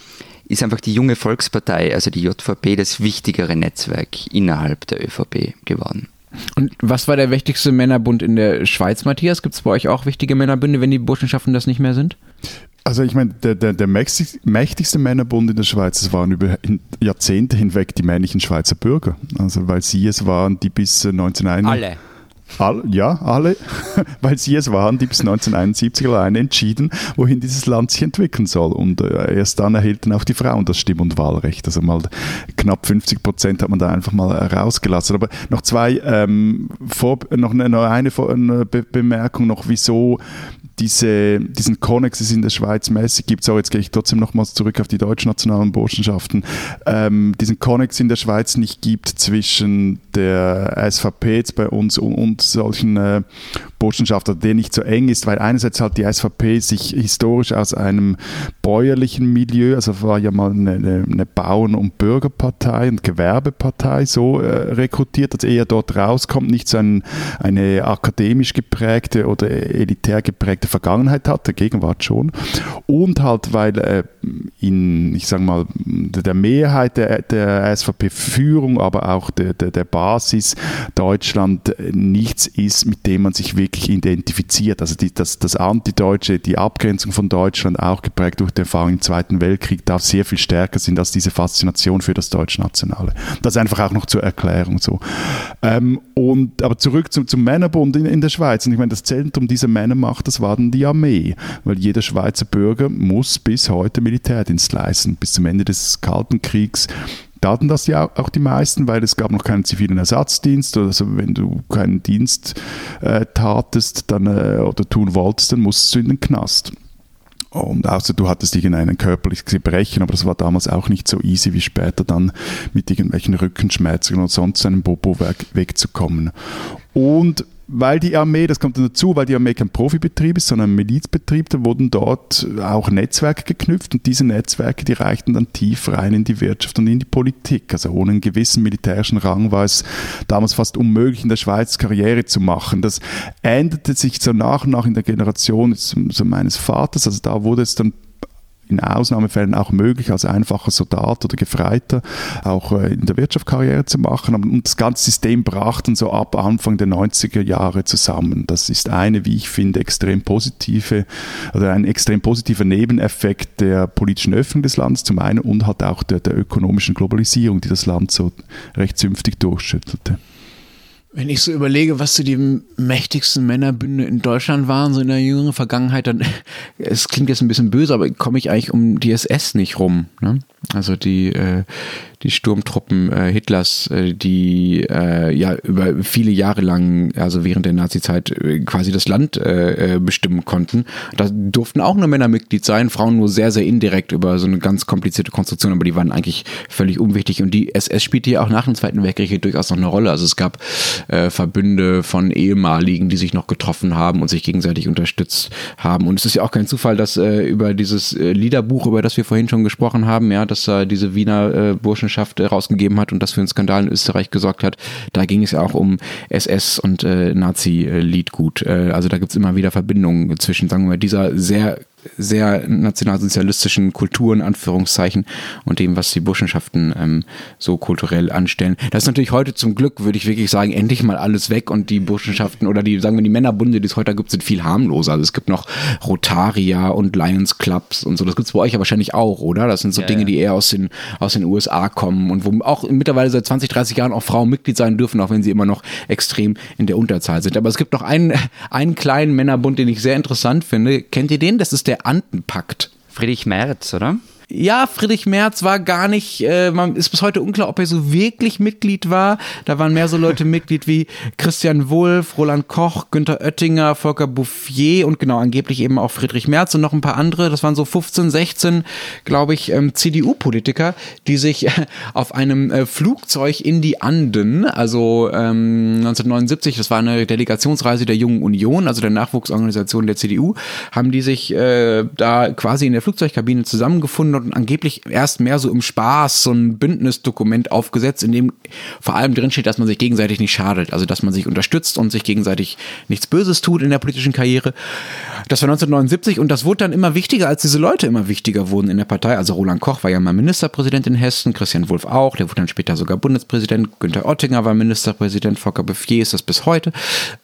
ist einfach die junge Volkspartei, also die JVP, das wichtigere Netzwerk innerhalb der ÖVP geworden. Und was war der wichtigste Männerbund in der Schweiz, Matthias? Gibt es bei euch auch wichtige Männerbünde, wenn die Burschenschaften das nicht mehr sind? Also ich meine, der, der, der mächtigste Männerbund in der Schweiz, das waren über Jahrzehnte hinweg die männlichen Schweizer Bürger. Also weil sie es waren, die bis 1991... Alle. All, ja, alle, weil sie es waren, die bis 1971 alleine entschieden, wohin dieses Land sich entwickeln soll. Und äh, erst dann erhielten auch die Frauen das Stimm- und Wahlrecht. Also mal knapp 50 Prozent hat man da einfach mal rausgelassen. Aber noch zwei, ähm, vor, noch eine, noch eine, eine Bemerkung noch, wieso diese, diesen Konnex ist in der Schweiz mäßig gibt. So, jetzt gehe ich trotzdem nochmals zurück auf die deutschnationalen Burschenschaften. Ähm, diesen Konnex in der Schweiz nicht gibt zwischen der SVP jetzt bei uns und, und solchen äh, Burschenschaften, der nicht so eng ist, weil einerseits halt die SVP sich historisch aus einem bäuerlichen Milieu, also war ja mal eine, eine Bauern- und Bürgerpartei und Gewerbepartei so äh, rekrutiert, dass eher dort rauskommt, nicht so ein, eine akademisch geprägte oder elitär geprägte Vergangenheit hat, der Gegenwart schon. Und halt, weil äh, in, ich sage mal, der Mehrheit der, der SVP-Führung, aber auch der, der, der Basis Deutschland nichts ist, mit dem man sich wirklich identifiziert. Also die, das, das Antideutsche, die Abgrenzung von Deutschland, auch geprägt durch die Erfahrung im Zweiten Weltkrieg, darf sehr viel stärker sein als diese Faszination für das Deutschnationale. Das einfach auch noch zur Erklärung so. Ähm, und, aber zurück zum, zum Männerbund in, in der Schweiz. Und ich meine, das Zentrum dieser Männermacht, das war dann die Armee, weil jeder Schweizer Bürger muss bis heute Militärdienst leisten, bis zum Ende des Kalten Kriegs da hatten das ja auch die meisten, weil es gab noch keinen zivilen Ersatzdienst. Also wenn du keinen Dienst äh, tatest dann, äh, oder tun wolltest, dann musstest du in den Knast. Und außer du hattest irgendeinen körperliches Gebrechen, aber das war damals auch nicht so easy wie später dann mit irgendwelchen Rückenschmerzen und sonst einem Bobo wegzukommen. Und weil die Armee, das kommt dann dazu, weil die Armee kein Profibetrieb ist, sondern ein Milizbetrieb, da wurden dort auch Netzwerke geknüpft und diese Netzwerke, die reichten dann tief rein in die Wirtschaft und in die Politik. Also ohne einen gewissen militärischen Rang war es damals fast unmöglich, in der Schweiz Karriere zu machen. Das änderte sich so nach und nach in der Generation so meines Vaters, also da wurde es dann in Ausnahmefällen auch möglich, als einfacher Soldat oder Gefreiter auch äh, in der Wirtschaft Karriere zu machen. Und das ganze System brach dann so ab Anfang der 90er Jahre zusammen. Das ist eine, wie ich finde, extrem positive, oder ein extrem positiver Nebeneffekt der politischen Öffnung des Landes zum einen und halt auch der, der ökonomischen Globalisierung, die das Land so recht zünftig durchschüttelte. Wenn ich so überlege, was so die mächtigsten Männerbünde in Deutschland waren, so in der jüngeren Vergangenheit, dann, es klingt jetzt ein bisschen böse, aber komme ich eigentlich um die SS nicht rum. Ne? Also die, äh, die Sturmtruppen äh, Hitlers, äh, die äh, ja über viele Jahre lang, also während der Nazizeit, äh, quasi das Land äh, äh, bestimmen konnten. Da durften auch nur Männer Mitglied sein, Frauen nur sehr, sehr indirekt über so eine ganz komplizierte Konstruktion, aber die waren eigentlich völlig unwichtig. Und die SS spielte ja auch nach dem Zweiten Weltkrieg hier durchaus noch eine Rolle. Also es gab äh, Verbünde von Ehemaligen, die sich noch getroffen haben und sich gegenseitig unterstützt haben. Und es ist ja auch kein Zufall, dass äh, über dieses äh, Liederbuch, über das wir vorhin schon gesprochen haben, ja, dass er diese Wiener äh, Burschenschaft rausgegeben hat und das für einen Skandal in Österreich gesorgt hat. Da ging es ja auch um SS und äh, Nazi-Liedgut. Äh, also da gibt es immer wieder Verbindungen zwischen, sagen wir mal, dieser sehr sehr nationalsozialistischen Kultur in Anführungszeichen und dem, was die Burschenschaften ähm, so kulturell anstellen. Das ist natürlich heute zum Glück, würde ich wirklich sagen, endlich mal alles weg und die Burschenschaften oder die, sagen wir, die Männerbunde, die es heute gibt, sind viel harmloser. Also es gibt noch Rotaria und Lions Clubs und so. Das gibt es bei euch ja wahrscheinlich auch, oder? Das sind so ja, Dinge, die eher aus den, aus den USA kommen und wo auch mittlerweile seit 20, 30 Jahren auch Frauen Mitglied sein dürfen, auch wenn sie immer noch extrem in der Unterzahl sind. Aber es gibt noch einen, einen kleinen Männerbund, den ich sehr interessant finde. Kennt ihr den? Das ist der Antenpakt. Friedrich Merz, oder? Ja, Friedrich Merz war gar nicht, äh, man ist bis heute unklar, ob er so wirklich Mitglied war. Da waren mehr so Leute Mitglied wie Christian Wulff, Roland Koch, Günther Oettinger, Volker Bouffier und genau angeblich eben auch Friedrich Merz und noch ein paar andere. Das waren so 15, 16, glaube ich, ähm, CDU-Politiker, die sich äh, auf einem äh, Flugzeug in die Anden, also ähm, 1979, das war eine Delegationsreise der Jungen Union, also der Nachwuchsorganisation der CDU, haben die sich äh, da quasi in der Flugzeugkabine zusammengefunden und angeblich erst mehr so im Spaß so ein Bündnisdokument aufgesetzt, in dem vor allem drinsteht, dass man sich gegenseitig nicht schadet, also dass man sich unterstützt und sich gegenseitig nichts Böses tut in der politischen Karriere. Das war 1979 und das wurde dann immer wichtiger, als diese Leute immer wichtiger wurden in der Partei. Also Roland Koch war ja mal Ministerpräsident in Hessen, Christian Wulff auch, der wurde dann später sogar Bundespräsident, Günther Oettinger war Ministerpräsident, Volker Bouffier ist das bis heute.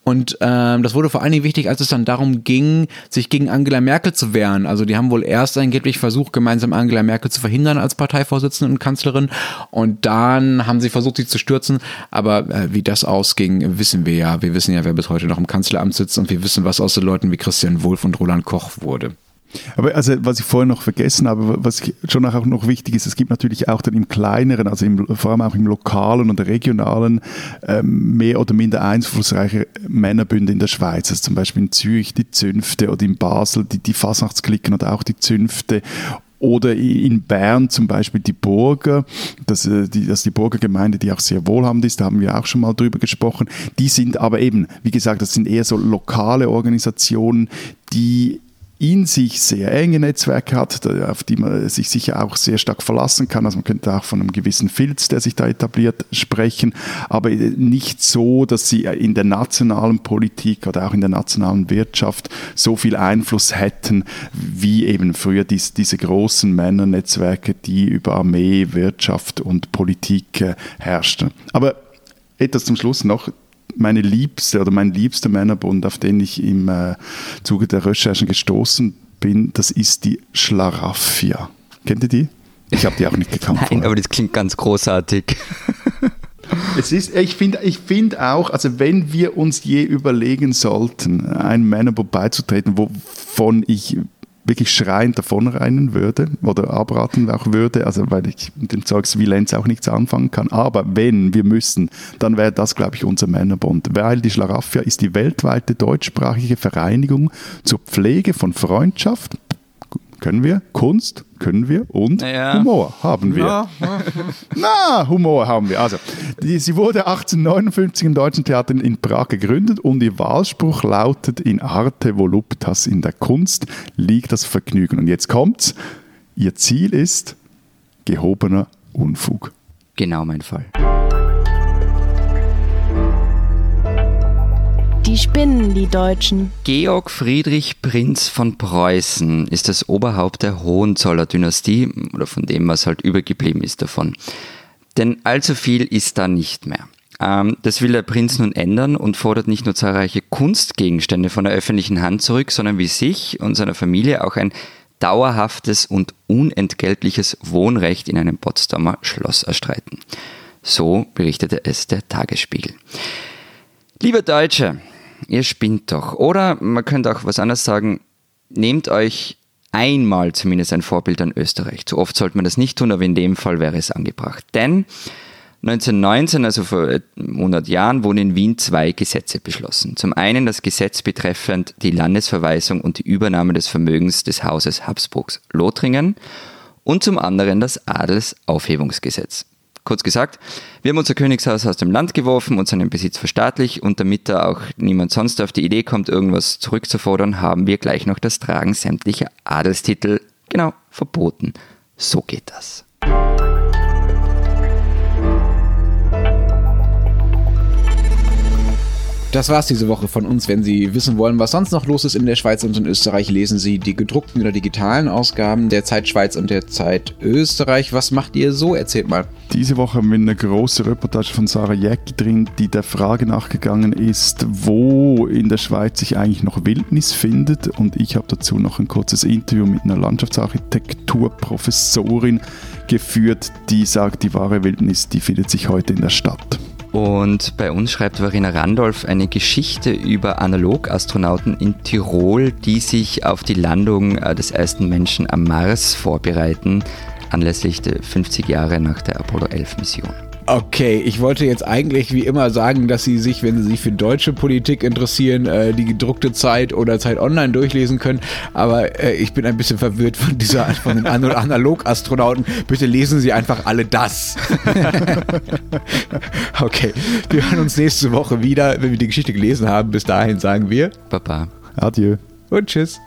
Und ähm, das wurde vor allen Dingen wichtig, als es dann darum ging, sich gegen Angela Merkel zu wehren. Also die haben wohl erst angeblich versucht, gemeinsam Angela Merkel zu verhindern als Parteivorsitzende und Kanzlerin. Und dann haben sie versucht, sie zu stürzen. Aber äh, wie das ausging, wissen wir ja. Wir wissen ja, wer bis heute noch im Kanzleramt sitzt und wir wissen, was aus den Leuten wie Christian Wulff und Roland Koch wurde. Aber also, was ich vorher noch vergessen habe, was schon auch noch wichtig ist, es gibt natürlich auch dann im kleineren, also im, vor allem auch im lokalen und regionalen, ähm, mehr oder minder einflussreiche Männerbünde in der Schweiz. Also zum Beispiel in Zürich die Zünfte oder in Basel die, die Fasnachtsklicken oder auch die Zünfte oder in Bern zum Beispiel die Burger, das, äh, die, das die Burgergemeinde, die auch sehr wohlhabend ist, da haben wir auch schon mal drüber gesprochen. Die sind aber eben, wie gesagt, das sind eher so lokale Organisationen, die in sich sehr enge Netzwerke hat, auf die man sich sicher auch sehr stark verlassen kann. Also man könnte auch von einem gewissen Filz, der sich da etabliert, sprechen, aber nicht so, dass sie in der nationalen Politik oder auch in der nationalen Wirtschaft so viel Einfluss hätten, wie eben früher dies, diese großen Männernetzwerke, die über Armee, Wirtschaft und Politik äh, herrschten. Aber etwas zum Schluss noch meine liebste oder mein liebster Männerbund, auf den ich im äh, Zuge der Recherchen gestoßen bin, das ist die Schlaraffia. Kennt ihr die? Ich habe die auch nicht gekannt. Nein, vorher. aber das klingt ganz großartig. Es ist, ich finde ich find auch, also wenn wir uns je überlegen sollten, einem Männerbund beizutreten, wovon ich wirklich schreiend davonrennen würde oder abraten auch würde, also weil ich mit dem Zeugs wie Lenz auch nichts anfangen kann. Aber wenn wir müssen, dann wäre das, glaube ich, unser Männerbund, weil die Schlaraffia ist die weltweite deutschsprachige Vereinigung zur Pflege von Freundschaft, können wir, Kunst können wir und ja. Humor haben wir. Ja. Na, Humor haben wir. Also, die, sie wurde 1859 im Deutschen Theater in Prag gegründet und ihr Wahlspruch lautet in arte voluptas, in der Kunst liegt das Vergnügen. Und jetzt kommt's, ihr Ziel ist gehobener Unfug. Genau mein Fall. Die spinnen, die Deutschen. Georg Friedrich Prinz von Preußen ist das Oberhaupt der Hohenzoller-Dynastie oder von dem, was halt übergeblieben ist davon. Denn allzu viel ist da nicht mehr. Ähm, das will der Prinz nun ändern und fordert nicht nur zahlreiche Kunstgegenstände von der öffentlichen Hand zurück, sondern wie sich und seiner Familie auch ein dauerhaftes und unentgeltliches Wohnrecht in einem Potsdamer Schloss erstreiten. So berichtete es der Tagesspiegel. Liebe Deutsche, ihr spinnt doch. Oder man könnte auch was anderes sagen, nehmt euch einmal zumindest ein Vorbild an Österreich. Zu oft sollte man das nicht tun, aber in dem Fall wäre es angebracht. Denn 1919, also vor 100 Jahren, wurden in Wien zwei Gesetze beschlossen. Zum einen das Gesetz betreffend die Landesverweisung und die Übernahme des Vermögens des Hauses Habsburgs Lothringen und zum anderen das Adelsaufhebungsgesetz. Kurz gesagt, wir haben unser Königshaus aus dem Land geworfen und seinen Besitz verstaatlicht und damit da auch niemand sonst auf die Idee kommt, irgendwas zurückzufordern, haben wir gleich noch das Tragen sämtlicher Adelstitel, genau, verboten. So geht das. Das war's diese Woche von uns. Wenn Sie wissen wollen, was sonst noch los ist in der Schweiz und in Österreich, lesen Sie die gedruckten oder digitalen Ausgaben der Zeit Schweiz und der Zeit Österreich. Was macht ihr so? Erzählt mal. Diese Woche haben wir eine große Reportage von Sarah Jäcki drin, die der Frage nachgegangen ist, wo in der Schweiz sich eigentlich noch Wildnis findet. Und ich habe dazu noch ein kurzes Interview mit einer Landschaftsarchitekturprofessorin geführt, die sagt, die wahre Wildnis, die findet sich heute in der Stadt. Und bei uns schreibt Verena Randolph eine Geschichte über Analogastronauten in Tirol, die sich auf die Landung äh, des ersten Menschen am Mars vorbereiten, anlässlich der 50 Jahre nach der Apollo 11 Mission. Okay, ich wollte jetzt eigentlich wie immer sagen, dass Sie sich, wenn Sie sich für deutsche Politik interessieren, äh, die gedruckte Zeit oder Zeit Online durchlesen können. Aber äh, ich bin ein bisschen verwirrt von dieser von den Analogastronauten. Bitte lesen Sie einfach alle das. okay, wir hören uns nächste Woche wieder, wenn wir die Geschichte gelesen haben. Bis dahin sagen wir Papa. Adieu. Und tschüss.